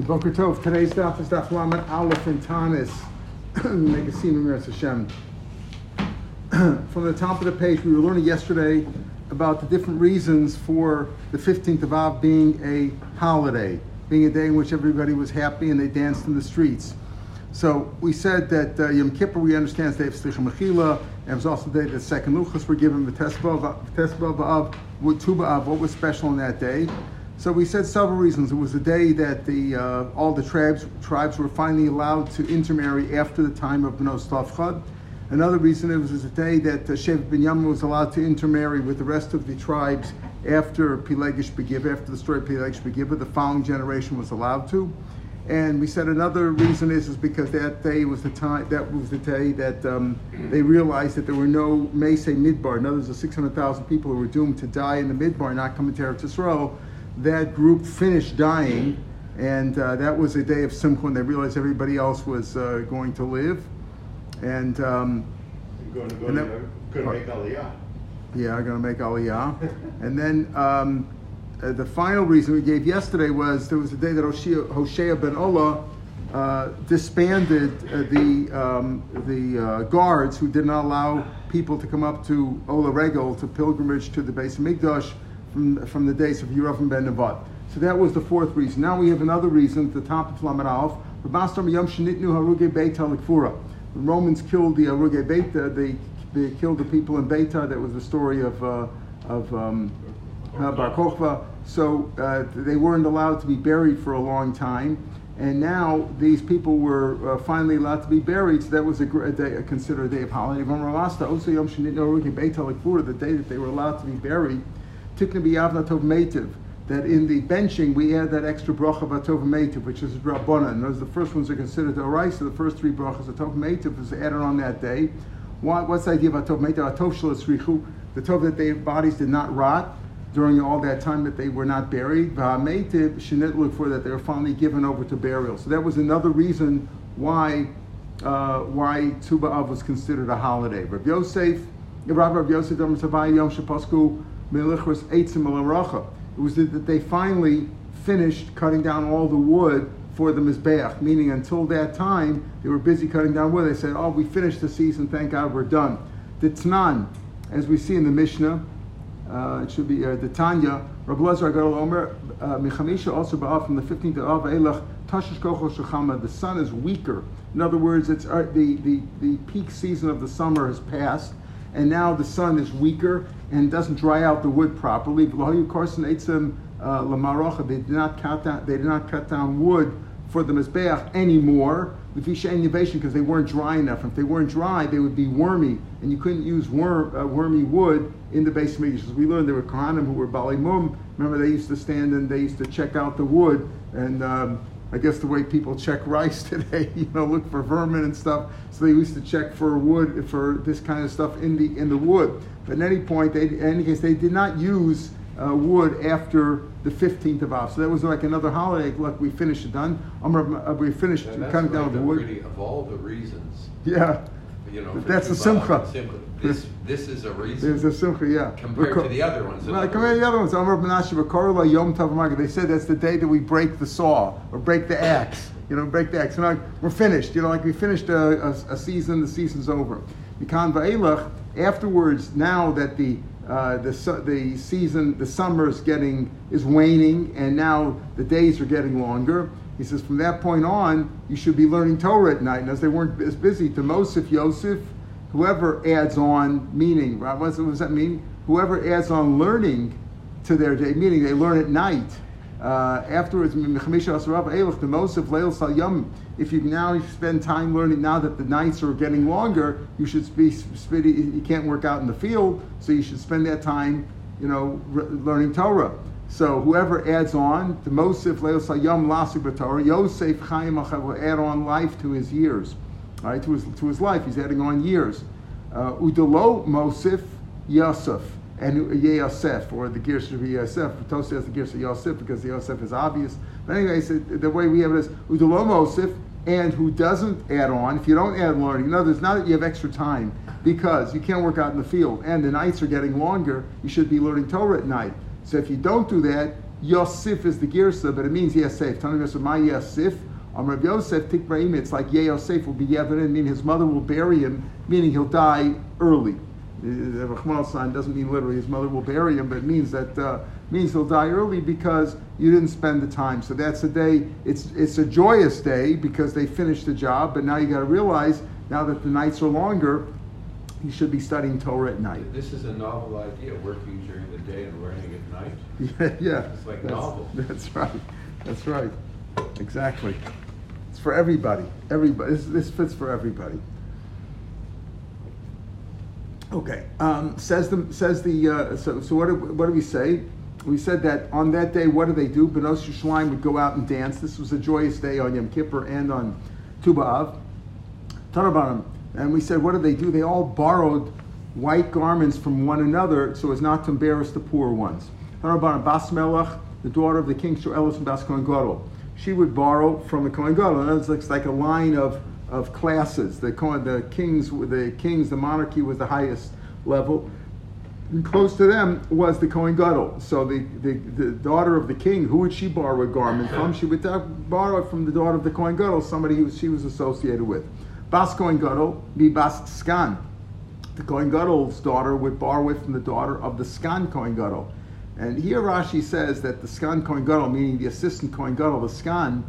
Boker Tov. Today's daf is daf Lamed Aleph and Tanis. Hashem. From the top of the page, we were learning yesterday about the different reasons for the 15th of Av being a holiday, being a day in which everybody was happy and they danced in the streets. So we said that uh, Yom Kippur, we understand, is the day of Slicha Mechila, and it was also the day that second Luchas were given, V'tesba B'Av, what was special on that day. So we said several reasons. It was the day that the uh, all the tribes tribes were finally allowed to intermarry after the time of Bnos Tzlafchad. Another reason it was the day that uh, Shevet Binyamin was allowed to intermarry with the rest of the tribes after Pelegish Begiva, after the story of Pelegish Begiva, the following generation was allowed to. And we said another reason is, is because that day was the time that was the day that um, they realized that there were no Mese Midbar. In other words, the 600,000 people who were doomed to die in the Midbar, not coming to Eretz Yisrael, that group finished dying, and uh, that was a day of Simcha when they realized everybody else was uh, going to live. And, um, Going to go And to, that- going to make Aliyah. yeah, I'm going to make Aliyah. and then um, uh, the final reason we gave yesterday was there was a day that Hoshea, Hoshea ben Olah uh, disbanded uh, the um, the uh, guards who did not allow people to come up to Ola Regel to pilgrimage to the base of Migdash from, from the days of Yeravam ben Nevat. So that was the fourth reason. Now we have another reason at the top of Lamed Aleph. The Romans killed the Aruge Beita, they, they killed the people in Beta. That was the story of, uh, of um, uh, Bar Kokhba. So uh, they weren't allowed to be buried for a long time. And now these people were uh, finally allowed to be buried, so that was a, gr- a day, considered a day of holiday. The day that they were allowed to be buried, Tov Meitiv, that in the benching we add that extra bracha Batov Meitiv, which is Rabbana. And those the first ones are considered so the first three brachas of Tov Meitiv is added on that day. What, what's the idea about Tov Meitiv? Atov Shalasrichu, the Tov that their bodies did not rot during all that time that they were not buried. V'hameitiv shenet look for that they were finally given over to burial. So that was another reason why uh, why Tu B'Av was considered a holiday. Rabbi Yosef, Rabbi Yosef Yom Shapasku Melichros Eitzim Racha. It was that they finally finished cutting down all the wood for the Mizbeach, meaning until that time they were busy cutting down wood. They said, "Oh, we finished the season. Thank God, we're done." The Tnan, as we see in the Mishnah, uh, it should be uh, the Tanya. Rabbi Agadol Omer uh, Michamisha also ba'af from the 15th of Elach Tashish Shechama. The sun is weaker. In other words, it's uh, the, the the peak season of the summer has passed, and now the sun is weaker and doesn't dry out the wood properly. Uh. They did not cut down. They did not cut down wood for the mizbeach anymore. innovation because they weren't dry enough. If they weren't dry, they would be wormy, and you couldn't use worm, uh, wormy wood in the base As we learned, there were kohanim who were bali mum. Remember, they used to stand and they used to check out the wood, and um, I guess the way people check rice today, you know, look for vermin and stuff. So they used to check for wood for this kind of stuff in the in the wood. But at any point, they, in any case, they did not use uh, wood after the 15th of Av. So that was like another holiday. Look, we finished it done. Um, we finished cutting down the the wood. really, of all the reasons, Yeah, you know. That's a Tuba, simcha. This, this is a there's reason a simcha, yeah. compared to the other ones. Well, compared to the other ones, Amar Menashe Yom Market. They said that's the day that we break the saw or break the axe. You know, break the axe. And like, we're finished. You know, like we finished a, a, a season. The season's over. Mikan Va'elach. Afterwards, now that the uh, the the season, the summer is getting is waning, and now the days are getting longer. He says from that point on, you should be learning Torah at night. And as they weren't as busy, to Mosif Yosef, whoever adds on meaning, right? What does, that mean? Whoever adds on learning to their day, meaning they learn at night. Uh, afterwards. If you now spend time learning, now that the nights are getting longer, you should be, you can't work out in the field, so you should spend that time, you know, learning Torah. So whoever adds on, the Mosif Leil Salyam Lasu Yosef Chaim will add on life to his years, right? To his, to his life, he's adding on years. Uh, Udalo Mosif Yosef and Yosef, or the Gersh of Yosef. Tosa has the Gersh of Yosef because the Yosef is obvious. But anyway, so the way we have it is Udalo Mosif, and who doesn't add on, if you don't add learning, in other words, not that you have extra time, because you can't work out in the field, and the nights are getting longer, you should be learning Torah at night. So if you don't do that, Yosef is the Girsa, but it means Yosef. Tanu Yosef, my Yosef. On Rav Yosef Tikbraim, it's like Yosef will be Yevarin, meaning his mother will bury him, meaning he'll die early. The Rahman sign doesn't mean literally his mother will bury him, but it means that uh, means he'll die early because you didn't spend the time. So that's a day. It's it's a joyous day because they finished the job. But now you got to realize now that the nights are longer, you should be studying Torah at night. This is a novel idea, working during day and learning at night. Yeah, yeah. It's like that's, novel. That's right. That's right. Exactly. It's for everybody. Everybody. This, this fits for everybody. Okay. Um, says the says the uh, so so what do, what do we say? We said that on that day, what do they do? Benos Yerushalayim would go out and dance. This was a joyous day on Yom Kippur and on Tu B'Av. Tanabanim. And we said, what do they do? They all borrowed white garments from one another so as not to embarrass the poor ones. Tanabanim Bas Melech, the daughter of the king Shoelis and Bas Kohen Gadol. She would borrow from the Kohen Gadol. And it looks like a line of, of classes. The, the kings, the kings, the monarchy was the highest level. And close to them was the Kohen Gadol. So the, the, the daughter of the king, who would she borrow a garment from? She would uh, borrow it from the daughter of the Kohen Gadol, somebody she was associated with. Bas Kohen Gadol, be Bas Skan. The Kohen Gadol's daughter would borrow it from the daughter of the Skan Kohen Gadol. And here Rashi says that the Skan Kohen Gadol, meaning the assistant Kohen Gadol, the Skan,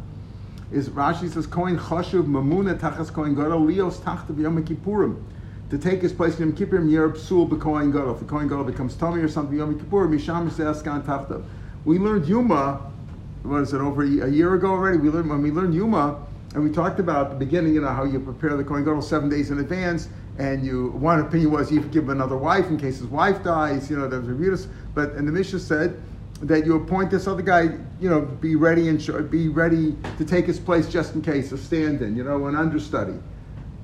is Rashi says Kohen Chashuv Mamuna Tachas Kohen Gadol Lios Tachtav Yom Kippurim. To take his place in Yom Kippurim, Yer Psul B'Kohen Gadol. If the Kohen Gadol becomes Tommy or something, Yom Kippur, Misham Skan Tachtav. We learned Yuma, what is it, over a year ago already? We learned when we learned Yuma, and we talked about the beginning, you know, how you prepare the Kohen Gadol seven days in advance, and you one opinion was you give another wife in case his wife dies, you know, there's a Rebutus, but and the Mishnah said that you appoint this other guy, you know, be ready and be ready to take his place just in case, a stand-in, you know, an understudy.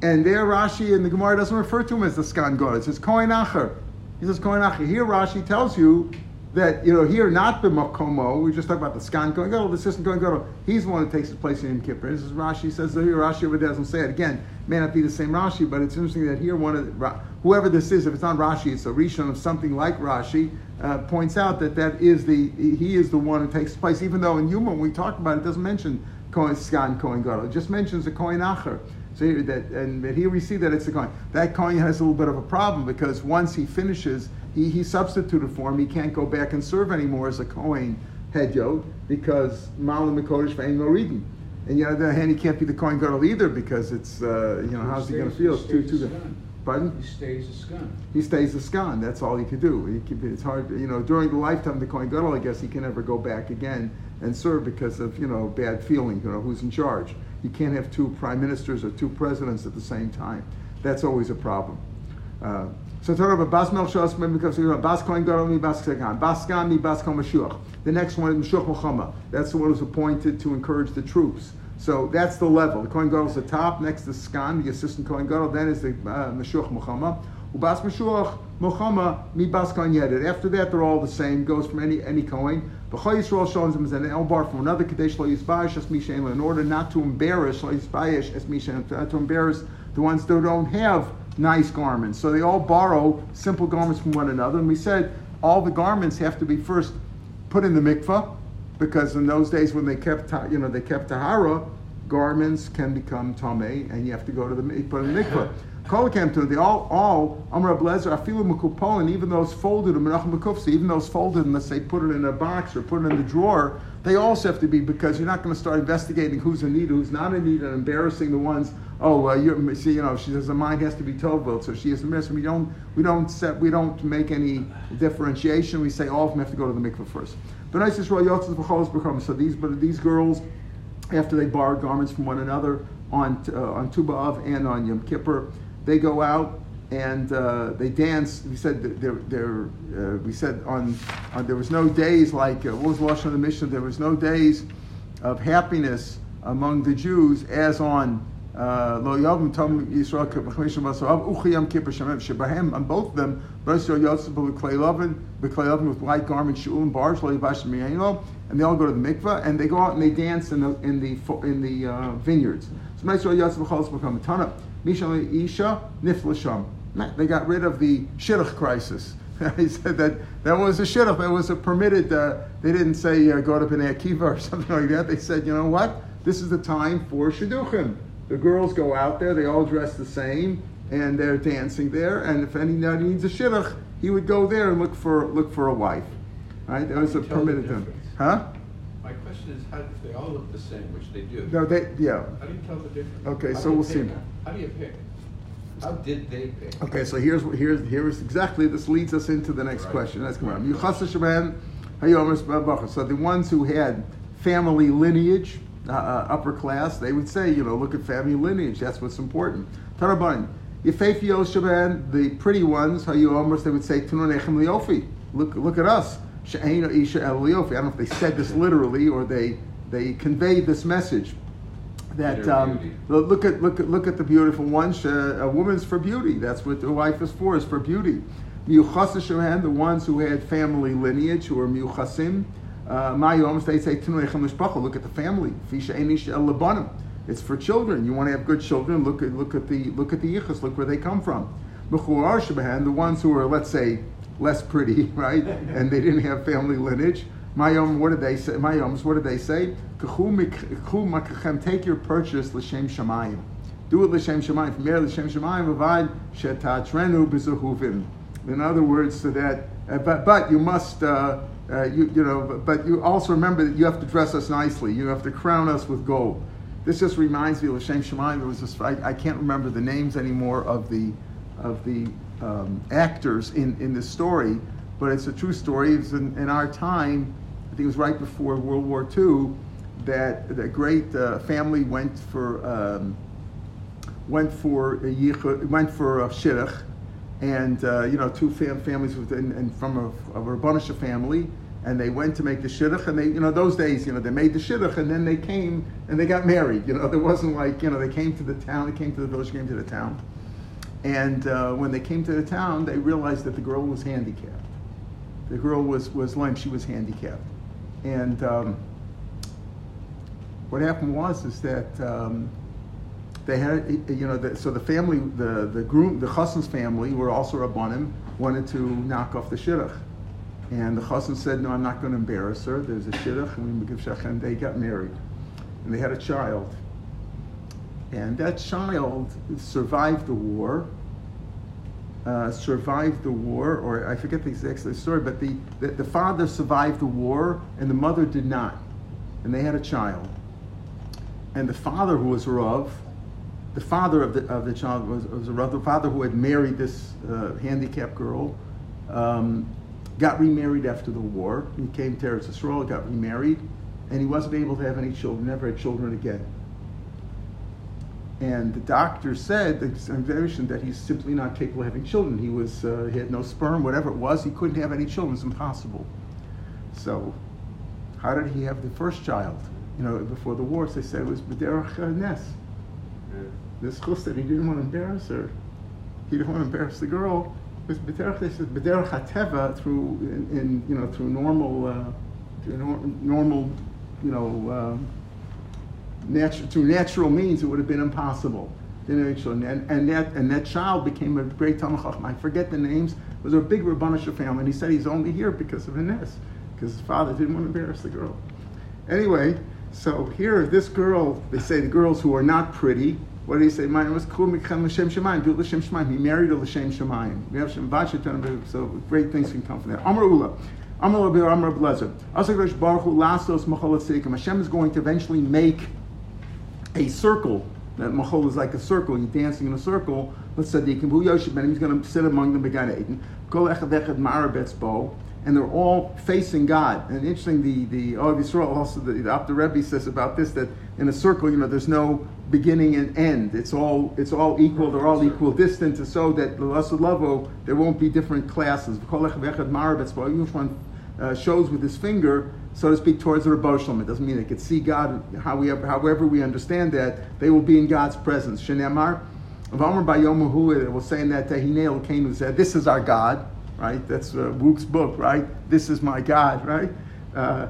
And there Rashi in the Gemara doesn't refer to him as the Skan God. It says Kohen Acher. He says Kohen Acher. Here Rashi tells you that, you know, here not b'makomo, we just talk about the Skan Kohen Gadol, the assistant Kohen Gadol. He's the one that takes his place in Yom Kippur. This is Rashi says, here Rashi over doesn't say it. Again, may not be the same Rashi, but it's interesting that here one of the, whoever this is, if it's not Rashi, it's a Rishon of something like Rashi, uh, points out that that is the, he is the one who takes place, even though in Yuma, when we talk about it, it doesn't mention Kohen Skan Kohen Gadol. It just mentions the Kohen Acher. So here, that, and here we see that it's a coin. That coin has a little bit of a problem because once he finishes, he, he substituted for him. He can't go back and serve anymore as a coin head yod because Malam Mikodesh Vein reading. And yet on the other hand, he can't be the Kohen Gadol either because it's uh, you know how's he going to feel? It's too too. Pardon? He stays a skan. He stays a skan. That's all he could do. He could, it's hard, you know. During the lifetime of the Kohen Gadol, I guess he can never go back again and serve because of you know bad feeling. You know who's in charge. You can't have two prime ministers or two presidents at the same time. That's always a problem. Uh, so talk about Bas Melchos, because you know Bas Kohen Gadol mi Bas Segan, Bas Gan mi Bas Kol Mashiach. The next one is Mashiach Muhammad. That's the one who's appointed to encourage the troops. So that's the level. The Kohen Gadol is the top. Next is Skan, the assistant Kohen Gadol. Then is the uh, Mashiach Muhammad. Ubas Mashiach Muhammad mi Bas Kohen Yedid. After that, they're all the same. Goes from any any Kohen. B'chol Yisrael them as an elbar from another Kadesh Lo Yisbayish as Mishain in order not to embarrass Lo Yisbayish as Mishain to embarrass the ones that don't have nice garments. So they all borrow simple garments from one another. And we said all the garments have to be first put in the mikvah because in those days when they kept you know they kept tahara, garments can become tameh and you have to go to the put in the mikvah. Kolakam they all all Amr Ablezer Afilu Mekupolin, even those folded in Menachem Mekufsi, even those folded and let's say put it in a box or put it in the drawer, they also have to be because you're not going to start investigating who's in need, who's not in need, and embarrassing the ones. Oh, uh, you see, you know, she says the mind has to be tovot, so she is missed. We don't, we don't set, we don't make any differentiation. We say all of them have to go to the mikveh first. But so these, but these girls, after they borrowed garments from one another on uh, on Tu B'Av and on Yom Kippur, they go out and uh, they dance. We said there, there. Uh, we said on, on, there was no days like uh, what was Lashon of the Mishnah. There was no days of happiness among the Jews as on uh, Lo Yavim Tom Yisrael B'Chamishem Basav Uchiyam Kippur Shemem Shebahem on both of them. Yisrael Yosef B'Klei Lovin B'Klei Lovin with white garments Shul and Bars Lo Yivash Miyayino and they all go to the mikveh and they go out and they dance in the in the in the uh, vineyards. So Yisrael Yosef B'Cholos B'Kam Tana. Mishan Isha Niflasham. They got rid of the shidduch crisis. he said that that was a shidduch. That was a permitted. Uh, they didn't say uh, go to Bnei Akiva or something like that. They said, you know what? This is the time for shidduchim. The girls go out there. They all dress the same, and they're dancing there. And if anybody needs a shidduch, he would go there and look for look for a wife. Right? That was a How do you tell the permitted thing. Huh? My question is, how, if they all look the same, which they do, No, they yeah. how do you tell the difference? Okay, How so we'll see. How do you pick? How did they pick? Okay, so here's here's here's exactly this leads us into the next Right. question. Let's come on. Yuchasa Shaban, Hayomis Babacha. So the ones who had family lineage, uh, upper class, they would say, you know, look at family lineage. That's what's important. Taraban. Shaban, the pretty ones, how you almost, they would say, Tunonechem Liofi. Look look at us. She'ena Isha El Liofi. I don't know if they said this literally or they they conveyed this message that um, look at look at look at the beautiful ones. Uh, a woman's for beauty. That's what the wife is for. Is for beauty. Miuchas the ones who had family lineage, who are miuchasim. Uh, they say "Tinoi mishpacha. Look at the family. It's for children. You want to have good children. Look at look at the look at the yichus. Look where they come from. The ones who are let's say less pretty, right, and they didn't have family lineage. Mayom, what did they say? Mayoms, what did they say? Take your purchase l'shem shamayim. Do it l'shem shamayim. From l'shem shamayim avad. In other words, so that, uh, but but you must, uh, uh, you you know, but, but you also remember that you have to dress us nicely. You have to crown us with gold. This just reminds me of l'shem shamayim. There was this, I, I can't remember the names anymore of the of the um, actors in in this story, but it's a true story. It's in, in our time. I think it was right before World War II that the great uh, family went for um, went for a yichud, went for a and uh, you know two fam- families within, and from a, a Rabbanisha family, and they went to make the shidduch, and they you know those days you know they made the shidduch, and then they came and they got married. You know there wasn't like you know they came to the town, they came to the village, came to the town, and uh, when they came to the town, they realized that the girl was handicapped. The girl was was lame; she was handicapped, and. Um, what happened was is that um, they had you know the, so the family the the groom the Chassan's family were also rabbanim wanted to knock off the shidduch, and the Chassan said no I'm not going to embarrass her. There's a shidduch and we give shachem. They got married, and they had a child, and that child survived the war. Uh, survived the war, or I forget the exact story, but the, the, the father survived the war and the mother did not. And they had a child and the father who was Rav, the father of the, of the child was, was a father who had married this uh, handicapped girl, um, got remarried after the war. He came to Eretz Yisrael, got remarried, and he wasn't able to have any children, never had children again. And the doctor said, the examination, that he's simply not capable of having children. He was, uh, he had no sperm, whatever it was, he couldn't have any children. It's impossible. So, how did he have the first child? You know, before the war, they said it was B'derach Nes. This chus that he didn't want to embarrass her. He didn't want to embarrass the girl. It was B'derach, they said B'derach HaTeva through, in, in, you know, through normal, uh, through nor- normal, you know, um, natural, through natural means, it would have been impossible. And, and, that, and that child became a great Talmud. I forget the names. It was a big Rabbanisha family. And he said he's only here because of Ines, because his father didn't want to embarrass the girl. Anyway, so here, this girl, they say the girls who are not pretty, what do you say? Mine was cool, Mikhan L'Shem Shemayim, do L'Shem Shemayim. He married a L'Shem Shemayim. We have Shem Vashet, so great things can come from there. Amar Ula. Amar Rabbi Amar Blazer. Asakadosh Baruch Lasos Tzedikim. Hashem is going to eventually make a circle. That Machol is like a circle. You're dancing in a circle. But Yoshib, and he's going to sit among them, Began Eden. Kol Echad Echad Marabetz Bo and they're all facing God. And interesting, the the Ohev Yisrael also the, the Apter Rebbe says about this that in a circle, you know, there's no beginning and end. It's all it's all equal. They're all equal distance, so that the Lavo there won't be different classes. Each one uh, shows with his finger, so to speak, towards the Rebbe Shalom. It doesn't mean they could see God. How However, however we understand that, they will be in God's presence. Shenemar. Vamar Bayomahu was saying that Hinei Elokeinu said, "This is our God." Right? That's uh, Wook's book, right? This is my God, right? Uh,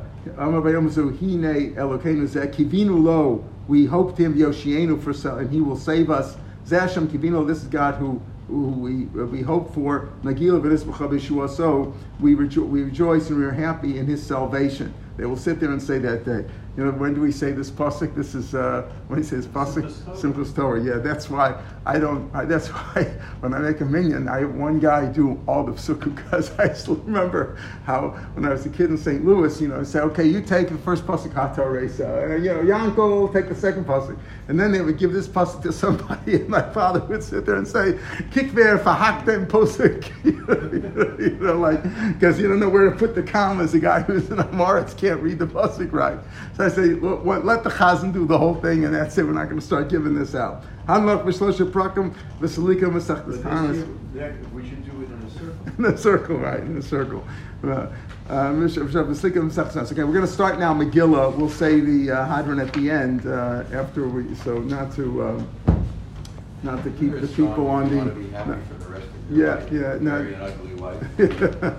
Kivinu lo, we hoped him Yoshienu for and he will save us. Zasham Kivinu, this is God who who we we hope for. So we rejo- we rejoice and we are happy in His salvation. They will sit there and say that day. You know, when do we say this pasuk? This is uh, when he says pasuk simplest Torah. Yeah, that's why I don't. I, that's why when I make a minion, I have one guy do all the psukkah because I still remember how when I was a kid in St. Louis, you know, I say, okay, you take the first pasuk hataresa, and you know, Yanko will take the second pasuk, and then they would give this pasuk to somebody, and my father would sit there and say, kikver fahaktem posuk, you know, like because you don't know where to put the commas. The guy who's in Amaretz can't read the pasuk right. So I say, let the chazan do the whole thing, and that's it. We're not going to start giving this out. Hanlach prakim v'salika But v'sachtas this Tanis. year, that- we should do it in a circle. In the circle, right? In a circle. Uh, uh, Mish- Mish- v'salika v'sachtas. Okay, we're going to start now Megillah. We'll say the uh, Hadran at the end uh, after we. So not to um, not to keep the a people on the. wanna be happy no. the rest of your Yeah, life. yeah, no.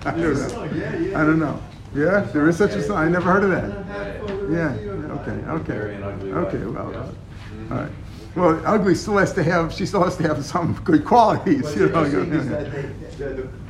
I don't know. Yeah, yeah. I don't know. Yeah, there is such a song. I never heard of that. Have fun with Yeah. the rest of your Okay. Okay. Okay. Well. uh, All right. Well, ugly still has to have. She still has to have some good qualities. You know. interesting yeah, is that they,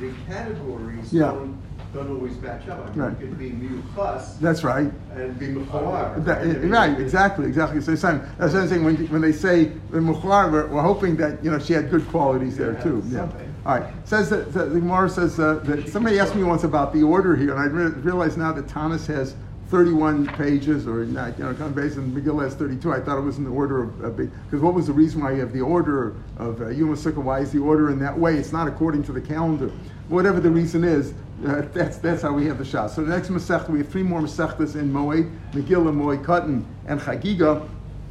the, categories Yeah. don't, don't always match up. I mean, Right. it could be mu plus That's right. and be mechawar. That- I mean, right, it- exactly, exactly. So same. That's what I'm saying. When, when they say the Mukhar, we're, we're hoping that you know she had good qualities there too. Yeah. something. All right. Says that, that the Gemara says uh, that somebody asked me once about the order here, and I re- realize now that Tanis has 31 pages, or not, you know, kind of based on Megillah has 32. I thought it was in the order of because what was the reason why you have the order of uh, Yom Sukkah? Why is the order in that way? It's not according to the calendar. Whatever the reason is, uh, that's that's how we have the shot. So the next Masechta, we have three more Masechtas in Moed, Megillah, Moed Katan, and Chagiga,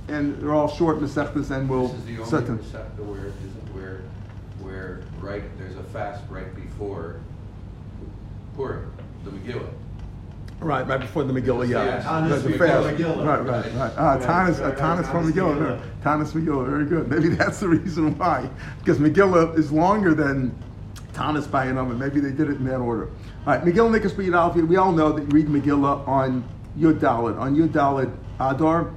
and they're all short Masechtas, and we'll This is the only where, where, where, right, there's a fast right before Purim, the Megillah. Right, right before the Megillah, yeah. Yeah, Tanis The- the fast. Megillah. Right, right, right. Ah, Right, Tanis, uh, right, right, from Megillah. Megillah. Tanis Megillah, very good. Maybe that's the reason why. Because Megillah is longer than Tanis by a number. Maybe they did it in that order. All right, Megillah Nikas B'Yud Aleph. We all know that you read Megillah on Yud Dalet, on Yud Dalet Adar.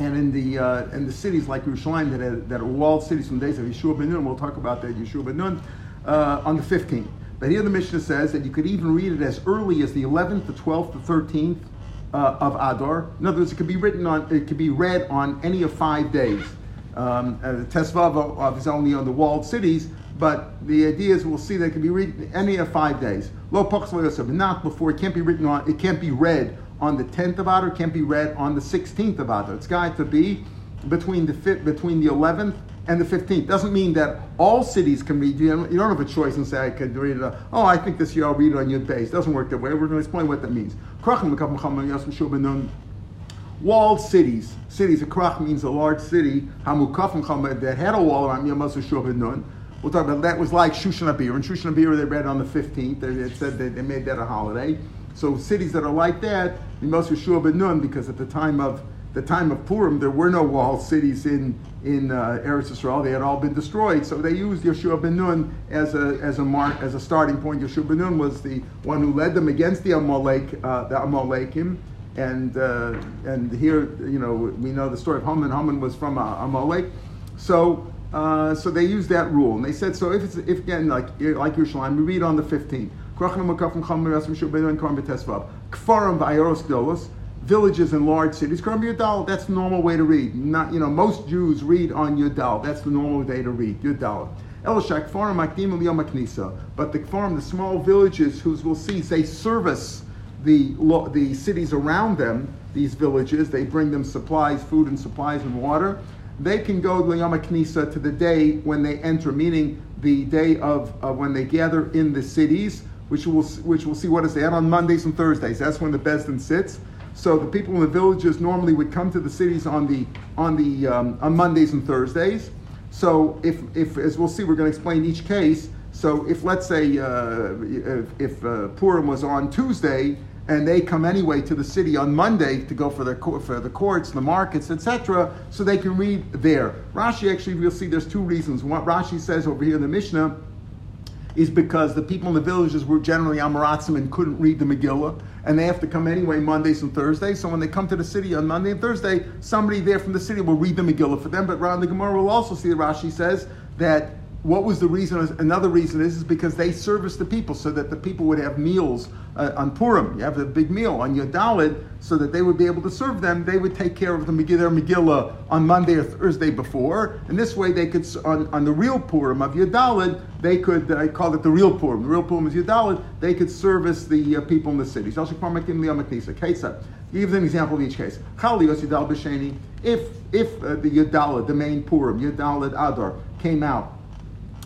And in the uh, in the cities like Yerushalayim that are, that are walled cities from the days of Yeshua ben Nun, we'll talk about that Yeshua ben Nun uh, on the 15th. But here the Mishnah says that you could even read it as early as the 11th, the 12th, the 13th uh, of Adar. In other words, it could be written on, it could be read on any of five days. Um, uh, the Tesvav is only on the walled cities, but the idea is we'll see that it can be read any of five days. Lo not before. It can't be written on. It can't be read on the 10th of Adar. Can't be read on the 16th of Adar. It's got to be between the fifth, between the 11th and the 15th. Doesn't mean that all cities can read. You don't, you don't have a choice and say I could read it. uh, Oh, I think this year I'll read it on your base. Doesn't work that way. We're going to explain what that means. Walled cities. Cities. A krach means a large city. Hamukafim that had a wall around Yamasu Shul ben Nun. We'll talk about that. Was like Shushan Abir. And Shushan Abir they read on the 15th. They, it said that they made that a holiday. So cities that are like that, Mimas Yeshua ben Nun, because at the time of the time of Purim, there were no wall cities in in uh, Eretz Israel; they had all been destroyed. So they used Yeshua ben Nun as a as a mark as a starting point. Yeshua ben Nun was the one who led them against the Amalek uh, the Amalekim, and uh, and here you know we know the story of Haman. Haman was from uh, Amalek, so. Uh, so they used that rule, and they said so. If it's if again like like Yerushalayim, we read on the 15th villages and large cities. That's the normal way to read. Not you know most Jews read on Yudal. That's the normal way to read Yudal. Elishak Kfarim Makdim Yom Knisa. But the Kfarim, the small villages, whose we'll see, they service the the cities around them. These villages, they bring them supplies, food and supplies and water. They can go to Yom Knisa to the day when they enter, meaning the day of, of when they gather in the cities, which we'll which we'll see what is that on Mondays and Thursdays. That's when the Besdin sits. So the people in the villages normally would come to the cities on the on the um, on Mondays and Thursdays. So if if as we'll see, we're going to explain each case. So if let's say uh, if, if uh, Purim was on Tuesday and they come anyway to the city on Monday to go for the co- for the courts, the markets, etc., so they can read there. Rashi actually, we'll see. There's two reasons. What Rashi says over here in the Mishnah is because the people in the villages were generally Amaratzim and couldn't read the Megillah, and they have to come anyway Mondays and Thursdays. So when they come to the city on Monday and Thursday, somebody there from the city will read the Megillah for them. But around the Gemara will also see that Rashi says that what was the reason? Another reason is, is because they service the people so that the people would have meals uh, on Purim. You have a big meal on your Dalid so that they would be able to serve them. They would take care of the Megillah, Megillah on Monday or Thursday before. And this way they could, on, on the real Purim of Yadalid, they could, I call it the real Purim. The real Purim is Yadalid. They could service the uh, people in the city. So Give an example of each case. If if uh, the Yadalid, the main Purim, Yadalid Adar, came out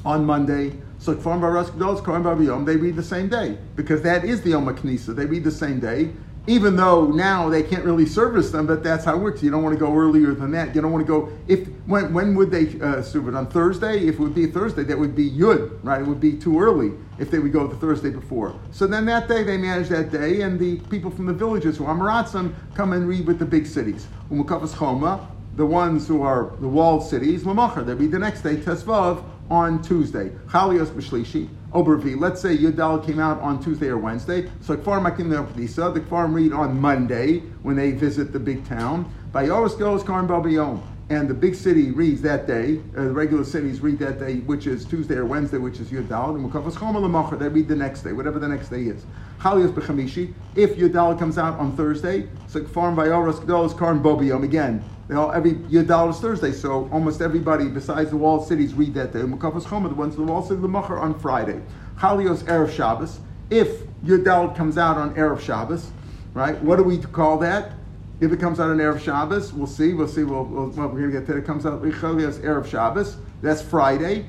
on Monday. So Kfar Baras Gedolos Kohen Yom, they read the same day because that is the Yom Knisa. They read the same day, even though now they can't really service them. But that's how it works. You don't want to go earlier than that. You don't want to go if when when would they uh, serve it on Thursday? If it would be Thursday, that would be Yud, right? It would be too early if they would go the Thursday before. So then that day they manage that day, and the people from the villages who are Maratzim come and read with the big cities. Umukavas Choma, the ones who are the walled cities, Lamacher, they read the next day, Tesvav, on Tuesday. Chalios b'shlishi, Obervi. Let's say Yudal came out on Tuesday or Wednesday. So Kfar Makim Ne'opdisa, the Kfar read on Monday when they visit the big town. Bayoros goes Karn Babiyom. And the big city reads that day, uh, the regular cities read that day, which is Tuesday or Wednesday, which is Yudal. And Mukafas Choma they read the next day, whatever the next day is. Chalios b'chamishi, if Yudal comes out on Thursday, so Kfar Bayoros goes Karn Bobiyom. Again, they all, every Yudal is Thursday, so almost everybody besides the walled cities read that day. Mukafas Choma, the ones the walled cities, the Macher on Friday. Chalios Erev Shabbos. If Yudal comes out on Erev Shabbos, right? What do we call that? If it comes out on Erev Shabbos, we'll see. We'll see. We'll, we'll, we're going to get to it. Comes out Chalios Erev Shabbos. That's Friday.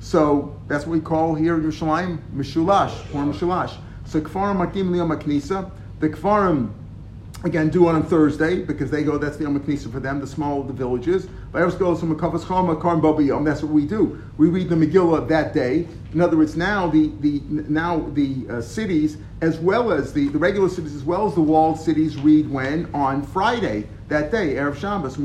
So that's what we call here in Yerushalayim Mishulash or Mishulash. So Kfarim Makim Liyom Knisa. The Kfarim Again, do it on Thursday because they go. That's the Yom Knisa for them, the small of the villages. That's what we do. We read the Megillah that day. In other words, now the the now the uh, cities as well as the, the regular cities as well as the walled cities read when on Friday that day Erev Shabbos.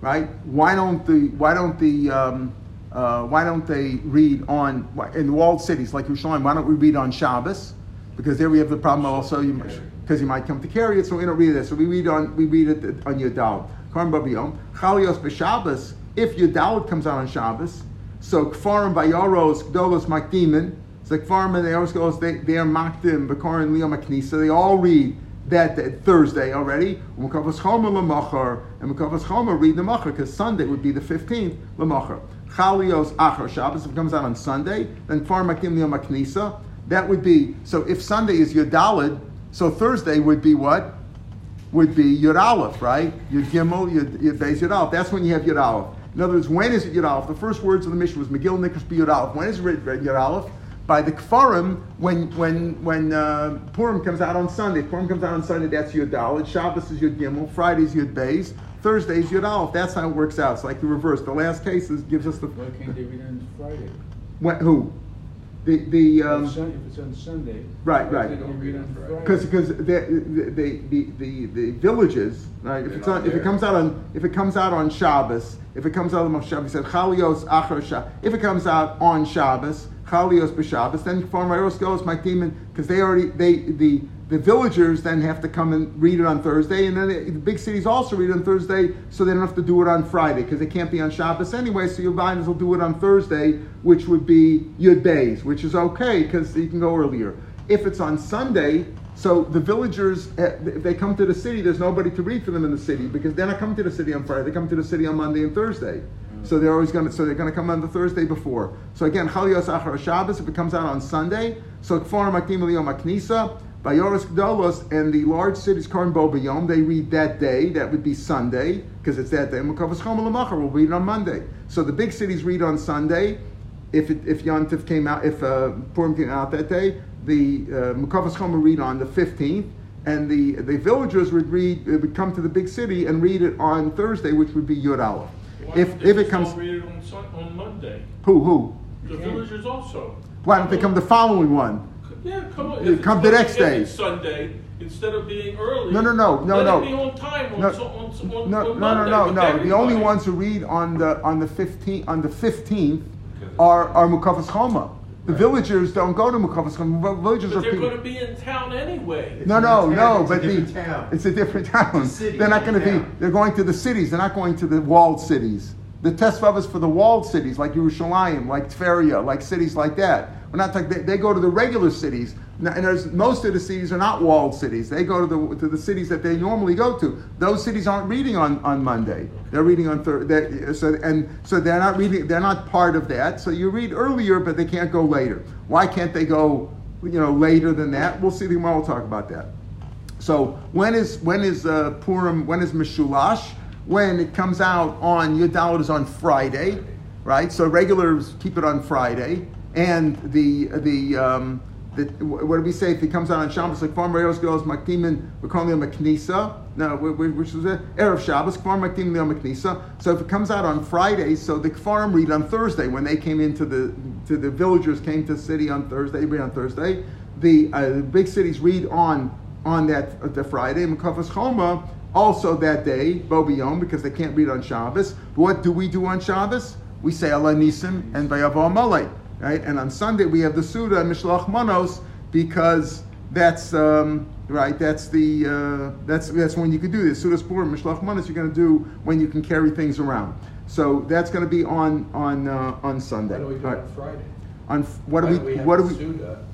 Right? Why don't the why don't the um, uh, why don't they read on in the walled cities like Yerushalayim? Why don't we read on Shabbos? Because there we have the problem also. You, because you might come to carry it, so we don't read it. So we read on we read it on Yudal. Karm Babiyom. Chalios b'Shabbos. If Yudal comes out on Shabbos, so Kfarim Bayaros Gdolos Makdimin. So Kfarim and the Eros they they are Makdim B'Korin Liyom Aknisa. They all read that, that Thursday already. Mukavas Chomer Lamachar and Mukavas Chomer read the Machar because Sunday would be the fifteenth Lamachar. Chalios Achar Shabbos. If it comes out on Sunday, then Kfarim Makdim Liyom Aknisa. That would be so. If Sunday is Yudalid, so Thursday would be what? Would be Yud Aleph, right? Yud Gimel, Yud, Yud Beis, Yud Aleph. That's when you have Yud Aleph. In other words, when is it Yud Aleph? The first words of the mission was Megillah Nikras Yud Aleph. When is it Yud Aleph? By the Kfarim, when when when uh, Purim comes out on Sunday. Purim comes out on Sunday, that's Yud Aleph. Shabbos is Yud Gimel. Friday is Yud Beis. Thursday is Yud Aleph. That's how it works out. It's like the reverse. The last case is, gives us the. Why can't they read on Friday? When, who? The the um, if it's on Sunday. right right They don't read on Friday. because because the the, the the villages right if They're it's not on if it there. comes out on if it comes out on Shabbos if it comes out on Shabbos he said Chalios Achar Shabbos if it comes out on Shabbos Chalios b'Shabbos then Farm Eros goes my demon because they already they the the villagers then have to come and read it on Thursday, and then the, the big cities also read it on Thursday, so they don't have to do it on Friday because they can't be on Shabbos anyway. So your binders will do it on Thursday, which would be Yud Beis, which is okay because you can go earlier. If it's on Sunday, so the villagers, eh, if they come to the city, there's nobody to read for them in the city because they're not coming to the city on Friday. They come to the city on Monday and Thursday. So they're always going to. So they're going to come on the Thursday before. So again, Chalios Achar Shabbos. If it comes out on Sunday, so Kfar Makim Liyom Aknisa. Bayoros Gdolos and the large cities Karn Bo Bayom, they read that day, that would be Sunday, because it's that day. Chom Lamachar will read on Monday. So the big cities read on Sunday. If it, if Yontif came out, if uh, Purim came out that day, the uh, will read on the 15th, and the, the villagers would read, would come to the big city and read it on Thursday, which would be Yud Aleph. Why If, if it comes, read it on, Sun- on Monday? who, who? The villagers also. Why don't they come the following one? Yeah, come on. Yeah, If it's come the Monday- next day. It's Sunday, instead of being early. No, no, no, no, let no. it be on time on, No, so- on, on, No, on no, no, no, with no. The only everybody. ones who read on the on the fifteenth on the fifteenth are are Mukafas Choma. The villagers don't go to Mukafas Choma. Villagers But are they're people. going to be in town anyway. No, no, It's no. town, But it's a the different town. it's a different town. It's a city, they're not not going to be. They're going to the cities. They're not going to the walled cities. The Tesvav is for the walled cities like Yerushalayim, like Tveria, like cities like that. We're not talking, they, they go to the regular cities. And there's, most of the cities are not walled cities. They go to the, to the cities that they normally go to. Those cities aren't reading on, on Monday. They're reading on Thursday. So, and so they're not reading, they're not part of that. So you read earlier, but they can't go later. Why can't they go, you know, later than that? We'll see, tomorrow we'll talk about that. So when is when is uh, Purim? When is Mishulash? When it comes out on your Yudalot is on Friday, right? So regulars keep it on Friday, and the the um, the, what do we say if it comes out on Shabbos? Like Farm Rayos goes Makdimin, we're calling them a Knisa. No, wh- wh- which was it? Erev Shabbos, Kfar Makdim Leom. So if it comes out on Friday, so the Kfarim read on Thursday when they came into the to the villagers came to the city on Thursday, read on Thursday. The, uh, the big cities read on on that uh, the Friday. Mekafas Choma also that day, Bobiyom because they can't read on Shabbos. But what do we do on Shabbos? We say Allah Nisim and Vayavo Amalei, right? And on Sunday we have the Suda and Mishlach Manos because that's um, right. That's the uh, that's that's when you can do this. Suda Purim Mishlach Manos you're going to do when you can carry things around. So that's going to be on on uh, on Sunday. Why don't we do right. on Friday? On what do we, have what do we Suda?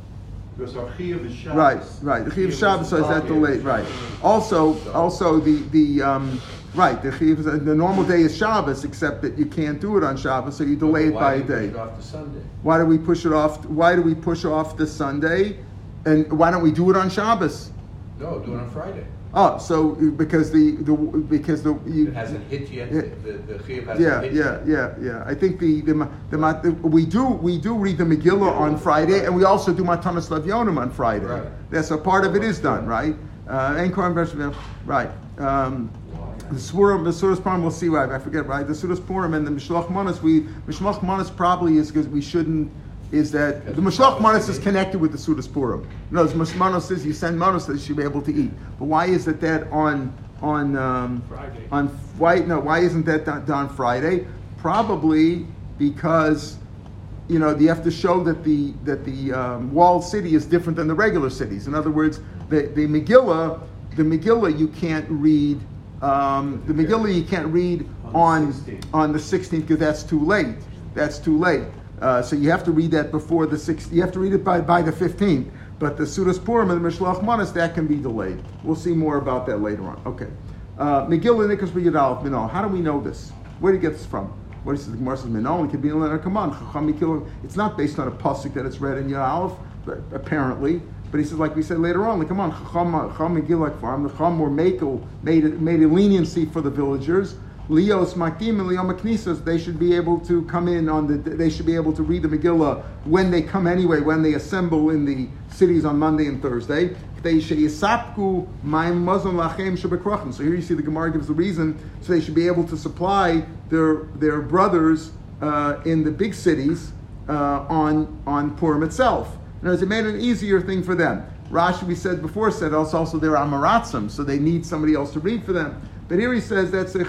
Because our Chiyuv is Shabbos. Right, right. The Chiv Shabbos so is that delayed, right? Also, also the the um, right the the normal day is Shabbos, except that you can't do it on Shabbos, so you delay it by Why a do you push day. it off to Sunday? Why do we push it off? Why do we push off the Sunday? And why don't we do it on Shabbos? No, do it on Friday. Oh, so because the the because the you, It hasn't hit yet, Yeah. the, the hasn't yeah, hit yeah, yet. yeah, yeah. I think the the, the, the we do we do read the Megillah on Friday, and we also do Matanas Lavyonim on Friday. Right. That's a part of it is done, right? Uh, and Bershevim, right? Um, the Spurim, the Sudas Purim, we'll see. why. I forget. Right, the Sudas Purim and the Mishloach Manas. We Mishloach Manas probably is because we shouldn't. Is that the Mishloach Manas is connected with the Sudas Purim? No, the Manos says you send Manos that you should be able to eat. But why is it that on on um, Friday. on why no why isn't that done, done Friday? Probably because you know you have to show that the that the um, walled city is different than the regular cities. In other words, the the Megillah the Megillah you can't read um, the Megillah you can't read On on the 16th. on the 16th because that's too late. That's too late. Uh, so you have to read that before the 6th. You have to read it by, by the 15th. But the Sudas Purim and the Mishlach Manas, that can be delayed. We'll see more about that later on. Okay. Uh, Megillah Nikas B'Yadal Minol. How do we know this? Where do you get this from? What is the Gemara says Minol? It could be in Leonard Kaman. Chacham Megillah. It's not based on a pasuk that it's read in Yad but apparently. But he says, like we said later on, like, come on, Chacham Chacham Megillah Farm. The Chacham were makel made made a leniency for the villagers. Leos Makdim and Leo Maknisas, they should be able to come in on the, they should be able to read the Megillah when they come anyway, when they assemble in the cities on Monday and Thursday. They should yisapku ma'im mazon lachem. So here you see the Gemara gives the reason, so they should be able to supply their their brothers uh, in the big cities uh, on on Purim itself. In other words, it made an easier thing for them. Rashi, we said before, said also, also they're amaratzim, so they need somebody else to read for them. But here he says that's a.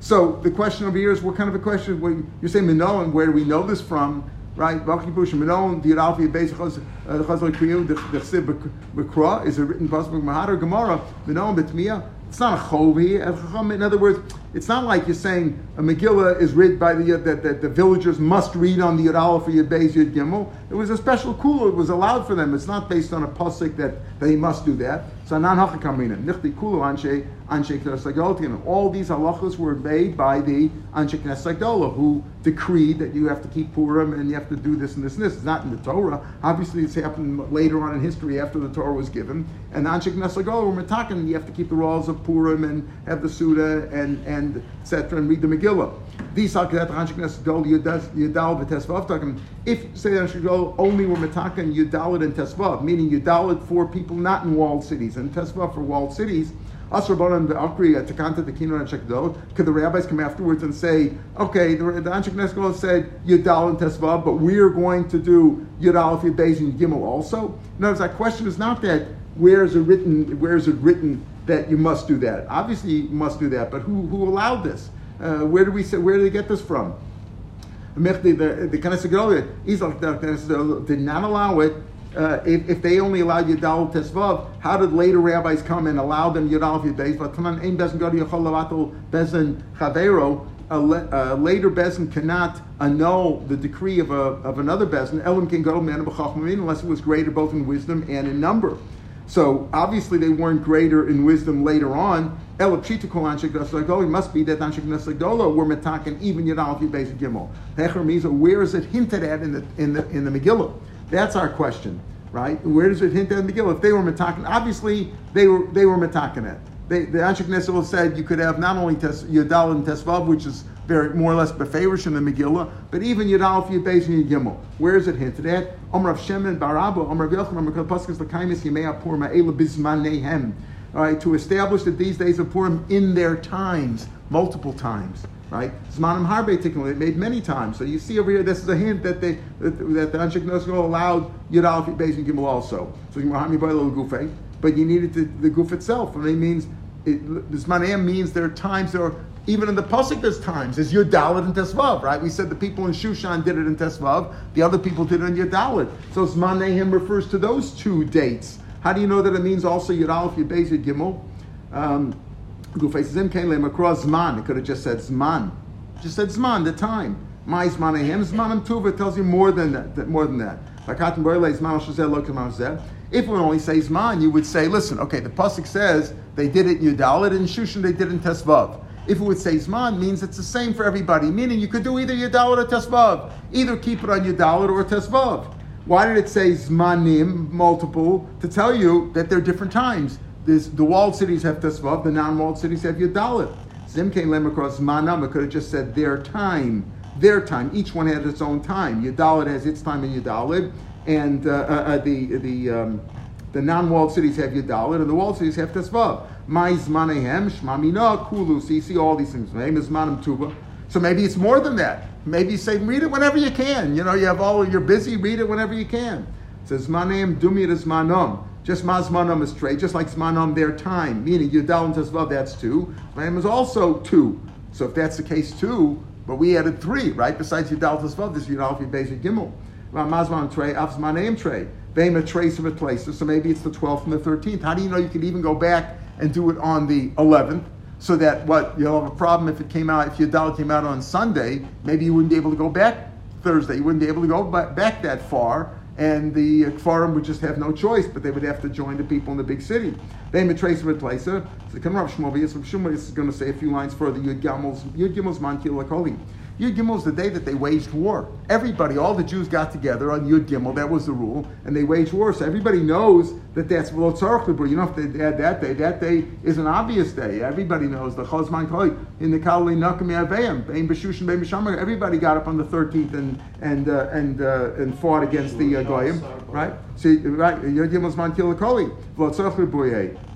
So the question over here is, what kind of a question? Well, you're saying Minon, where do we know this from? Right? Uh, Bekra, is a written Mahar Gemara. It's not a chovi. In other words, it's not like you're saying a Megillah is read by the that, that the villagers must read on the Yud Aleph or Yud Beis Gimel. It was a special kula. It was allowed for them. It's not based on a pasuk that they must do that. So nan hachakamina nichti kulu anshe anshe knesset All these halachas were made by the anshe knesset who decreed that you have to keep Purim and you have to do this and this and this. It's not in the Torah. Obviously, it's happened later on in history after the Torah was given. And the anshe knesset were metakan. You have to keep the laws of Purim and have the Suda and and etc. and read the Megillah. These hakadat anshe knesset yudal v'tesvav. If say that anshe only were metakan yudalid and tesvav, meaning yudalid for people not in walled cities and tesvav for walled cities. Us Rabbanan Akri at Takanta the Kinon and Shekdol. Could the rabbis come afterwards and say, okay, the, the Anshek Neskol said Yudal and Tesvav, but we're going to do Yudal if Beis and Gimel also? Words, that question is not that where is it written, where is it written that you must do that? Obviously you must do that, but who, who allowed this? Uh, where do we say, where do they get this from? The, the Knesset did not allow it uh, if, if they only allowed Yudal Tesvav, how did later rabbis come and allow them Yudal Yudbeis? V'tanan ein bezin bezin chavero. A later bezin cannot annul the decree of, a, of another bezin. Elam can go man unless it was greater both in wisdom and in number. So obviously they weren't greater in wisdom later on. Elapshita kol anshek It must be that anshek nasagola were metakin even yadal fi basic gimel. Hecher where is it hinted at in the in the in the Megillah? That's our question, right? Where does it hint at Megillah? If they were metakin, obviously they were they were metakin. They, the Anshek Nesel said you could have not only tes, Yadal and Tesvav, which is very more or less befavorish in the Megillah, but even Yadal for Yudbeis and Yigimel. Where is it hinted at? Omer of Shemin Omer of Yelchan, Omer of Paskas Lakaimis Yemei Apur Ma'ela Bizmanehem. All right, to establish that these days of Purim in their times, multiple times, right? Zmanim Harbe Tikkun, it made many times. So you see over here, this is a hint that they that, the Anshek Nesel allowed Yadal for Yudbeis and Yigimel also. So but you needed the, the goof itself, and it means this means there are times there are even in the pasuk there's times. There's Yudalid and Tesvav, right? We said the people in Shushan did it in Tesvav, the other people did it in Yudalid. So Zmanehim refers to those two dates. How do you know that it means also Yudalid, Yudbeis, Yud Gimel? Um, Zim came across Zman. It could have just said Zman. Just said Zman, the time. My Zmanehim, Zmanim Tuva tells you more than that. More than that. If we only say Zman, you would say, listen, okay, the Pasuk says they did it in Yudalit, and Shushan they did it in Tesvav. If it would say Zman, means it's the same for everybody, meaning you could do either Yudalit or Tesvav. Either keep it on Yudalit or Tesvav. Why did it say Zmanim, multiple, to tell you that they're different times? The walled cities have Tesvav, the non-walled cities have Yudalit. Zim came lem across Zmanam, it could have just said their time. Their time. Each one had its own time. Yudalit has its time in Yudalit and uh, uh, uh, the the um, the non-walled cities have Yadalit, and the walled cities have Tesvav. My Zmanehem, Shmamina, Kulu. So you see all these things. Name is Manam Tuba. So maybe it's more than that. Maybe say, read it whenever you can. You know, you have all, you're busy, read it whenever you can. It says, Zmanehem Dumir is Manom. Just Mazmanom is trade, just like Zmanom their time. Meaning Yudal and Tesvav, that's two. Zmanehem is also two. So if that's the case, two, but we added three, right? Besides Yudal Tesvav, this Yudal Fi Beis Gimel. Ramazman tray, Avzmaneim tray. Bame a trace of a place. So maybe it's the 12th and the 13th. How do you know you can even go back and do it on the 11th? So that what you'll have a problem if it came out if your came out on Sunday, maybe you wouldn't be able to go back Thursday. You wouldn't be able to go back that far, and the forum would just have no choice, but they would have to join the people in the big city. They may trace of a place. So the Rav Shmovius, Rav Shmuel is going to say a few lines further. Yud Gimels Man Kilakoli. Yud Gimel is the day that they waged war. Everybody, all the Jews got together on Yud Gimel. That was the rule, and they waged war. So everybody knows that that's Velotzarch You know, if they had that day, that day is an obvious day. Everybody knows the Chazman Koi in the Kalei Nakam Yaveim, Bein Beshushin Bein Beshamar. Everybody got up on the thirteenth and and uh, and uh, and fought against the uh, Goyim, right? So right, Yud Gimel is Man Kilakoli Velotzarch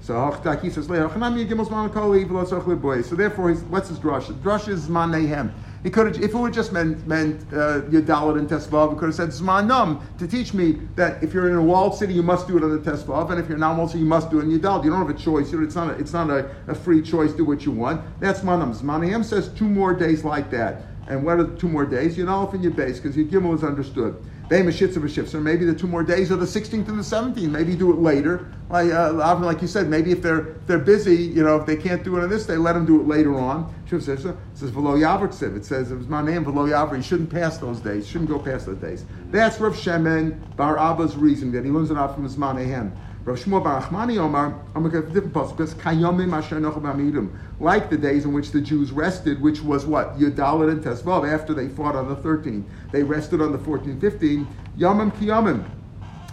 so Hachdaki says, Yud Gimel is Man Koli Velotzarch So therefore, what's his drush? Drush is Man Could have, if it would just meant meant uh, and Tesvav, he could have said Zmanam to teach me that if you're in a walled city, you must do it on the Tesvav, and if you're not walled city, you must do it in Yadalit. You don't have a choice. It's not a, it's not a, a free choice. Do what you want. That's Zmanam. Zmanayim says two more days like that. And what are two more days? Yadalif and base because your Gimel is understood. So maybe the two more days are the 16th and the 17th. Maybe do it later. Like, uh, like you said, maybe if they're they're busy, you know, if they can't do it on this day, let them do it later on. It says Velo. It says it was my name Velo Yavr. You shouldn't pass those days. Shouldn't go past those days. That's Rav Shemen Bar Abba's reason that he learns it out from his Manehem. Rav Shmuel Bar Nachmani Omar, I'm going to different Kayomim like the days in which the Jews rested, which was what Yudalit and Tesvav after they fought on the 13th. They rested on the 14th, 15th. Yomim Kiyomim.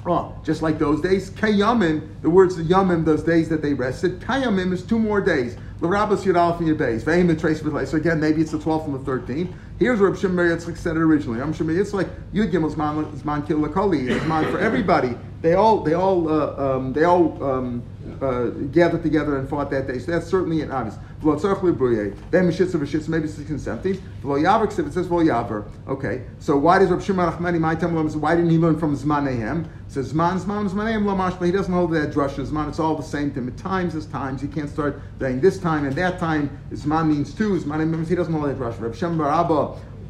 Oh, just like those days, Kayamim, the words Yomim, those days that they rested, Kayamim is two more days. L'Rabbas Yudalf and Yudbeis. Vahim the trace of So again, maybe it's the 12th and the 13th. Here's where Shimon Yitzchak said it originally. I'm Shimon Yitzchak, Yud Gimel Zman Kil Lakoli, Zman for everybody. They all, they all, uh, um, they all um, uh, gathered together and fought that day. So that's certainly an obvious. Then Meshitza Veshitza, maybe 16th, 17th. V'lo Yavar, if it says V'lo Yavar. Okay, so why does Rav Shimon Achmani, my time, why didn't he learn from Zmanehem? Says Zman, Zman, Zmanehem, Lamash, but he doesn't hold that drush. Zman, it's all the same to him. Times is times. He can't start saying this time and that time. Zman means two. Zmanehem means he doesn't hold that drush. Rav Shem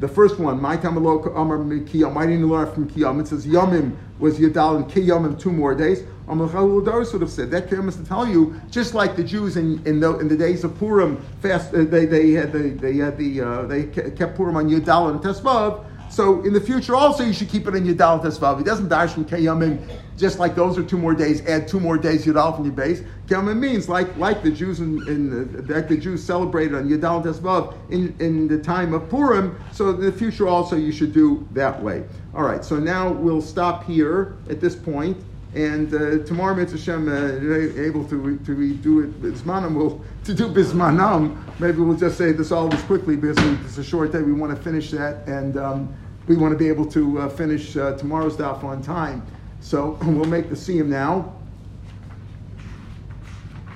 the first one, my tamalok amar didn't you learn from kiyam? It says yamim was yadal and kiyamim two more days. Amar Chalul would have said that is to tell you, just like the Jews in in the, in the days of Purim, fast uh, they they had the they had the uh, they kept Purim on Yudal and Tesvav. So in the future also you should keep it in your Yudal Tesvav. He doesn't dash from Kiyamim, just like those are two more days, add two more days Yudal from your base. Kiyamim means like like the Jews in, in the, like the Jews celebrated on Yudal Tesvav in, in the time of Purim. So in the future also you should do that way. All right, so now we'll stop here at this point. And uh, tomorrow, Mitzvah uh, able to to do it bismanam, will to do bismanam. Maybe we'll just say this all this quickly because it's a short day. We want to finish that, and um, we want to be able to uh, finish uh, tomorrow's daf on time. So we'll make the siyum now.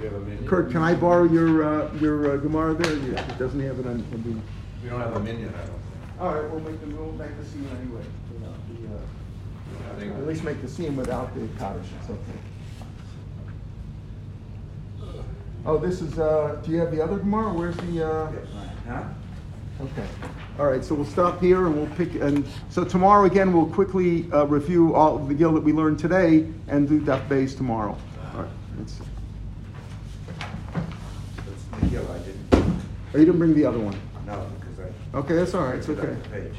Do have a? Kurt, can I borrow your uh, your uh, Gemara there? You- It doesn't have it on. on the, We don't have a minyan, I don't think. all right, we'll make the we'll make the siyum anyway. The, uh, think- At least make the scene without the Kaddish, it's okay. Oh, this is, uh, do you have the other Gemara, where's the, uh? Huh? Okay, all right, so we'll stop here and we'll pick, and, so tomorrow again, we'll quickly, uh, review all of the Gil that we learned today and do Daf Bays tomorrow. All right, let's, That's the deal, I didn't, oh, you didn't bring the other one? no, because I. Okay, that's all right, it's picked it okay. up.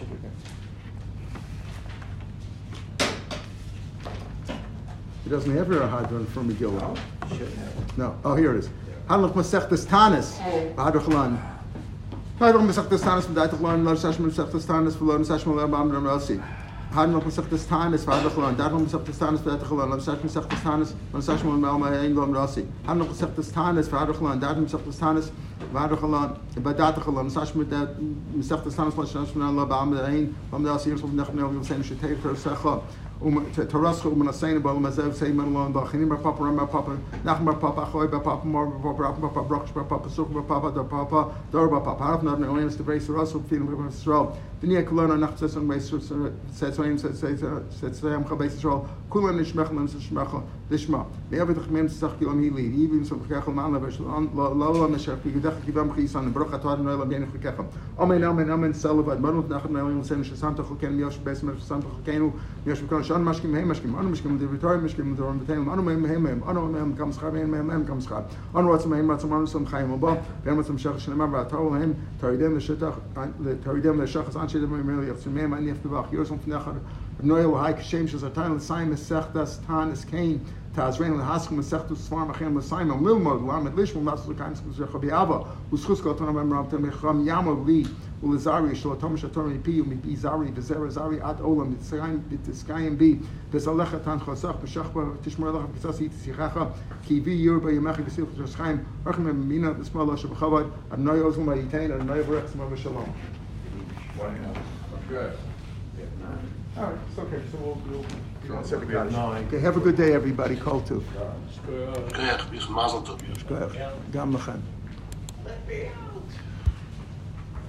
He doesn't have your Hadran from Megillah. No, shouldn't have. No. Oh, here it is. Hanlach Masechtas Tanis. Hadrochlan. Hey, warum sagt das Tanis mit der Eitig waren, Lars Hashman, sagt das Tanis, wo Lars Hashman, wo Lars Hashman, wo Lars Hashman, wo Lars Hashman, war doch nur darum, ich habe das Teil, es war doch nur mit ich habe das Teil, es war doch nur darum, ich habe das Teil, es war doch darum, war doch nur darum, ich habe das war doch nur darum, ich habe das Teil, doch nur darum, ich war doch nur darum, ich habe das war doch doch ba papa broksh ba papa suk ba papa da papa dor ba papa harf not no is the brace rasul feeling ba Israel dunia kulana nach ses on brace set so set set set set am khabais Israel kulan nishmach man nishmach lishma me ave doch mem sach kilom hi li even so khakhl man la bashlan la la la mashaf ki dakh ki bam khisan brocha tar no la bien khakhl amen amen amen salavad manut nach no yom sem shasam ta khoken miosh bes mer shasam ta khokenu miosh kan shan mashkim hey mashkim anu mashkim de vitor mashkim de ron betem anu mem hem hem anu mem kam schab mem mem mem kam schab anu wat mem wat mem sam khayim ba ben wat shach shlema ba tau hem taridem le shetach le taridem le shach Anshe dem of Fnechar Wahai Kashem Tan L'Am Ram Yamo Ulazari Zari Ad Olam Mitzrayim Bitiskayim Bezalecha Tan Chosach Kivi Yurba Shalom. All right, it's okay, so we'll, Okay, have a good day, everybody. Call too. Good. Good. Good.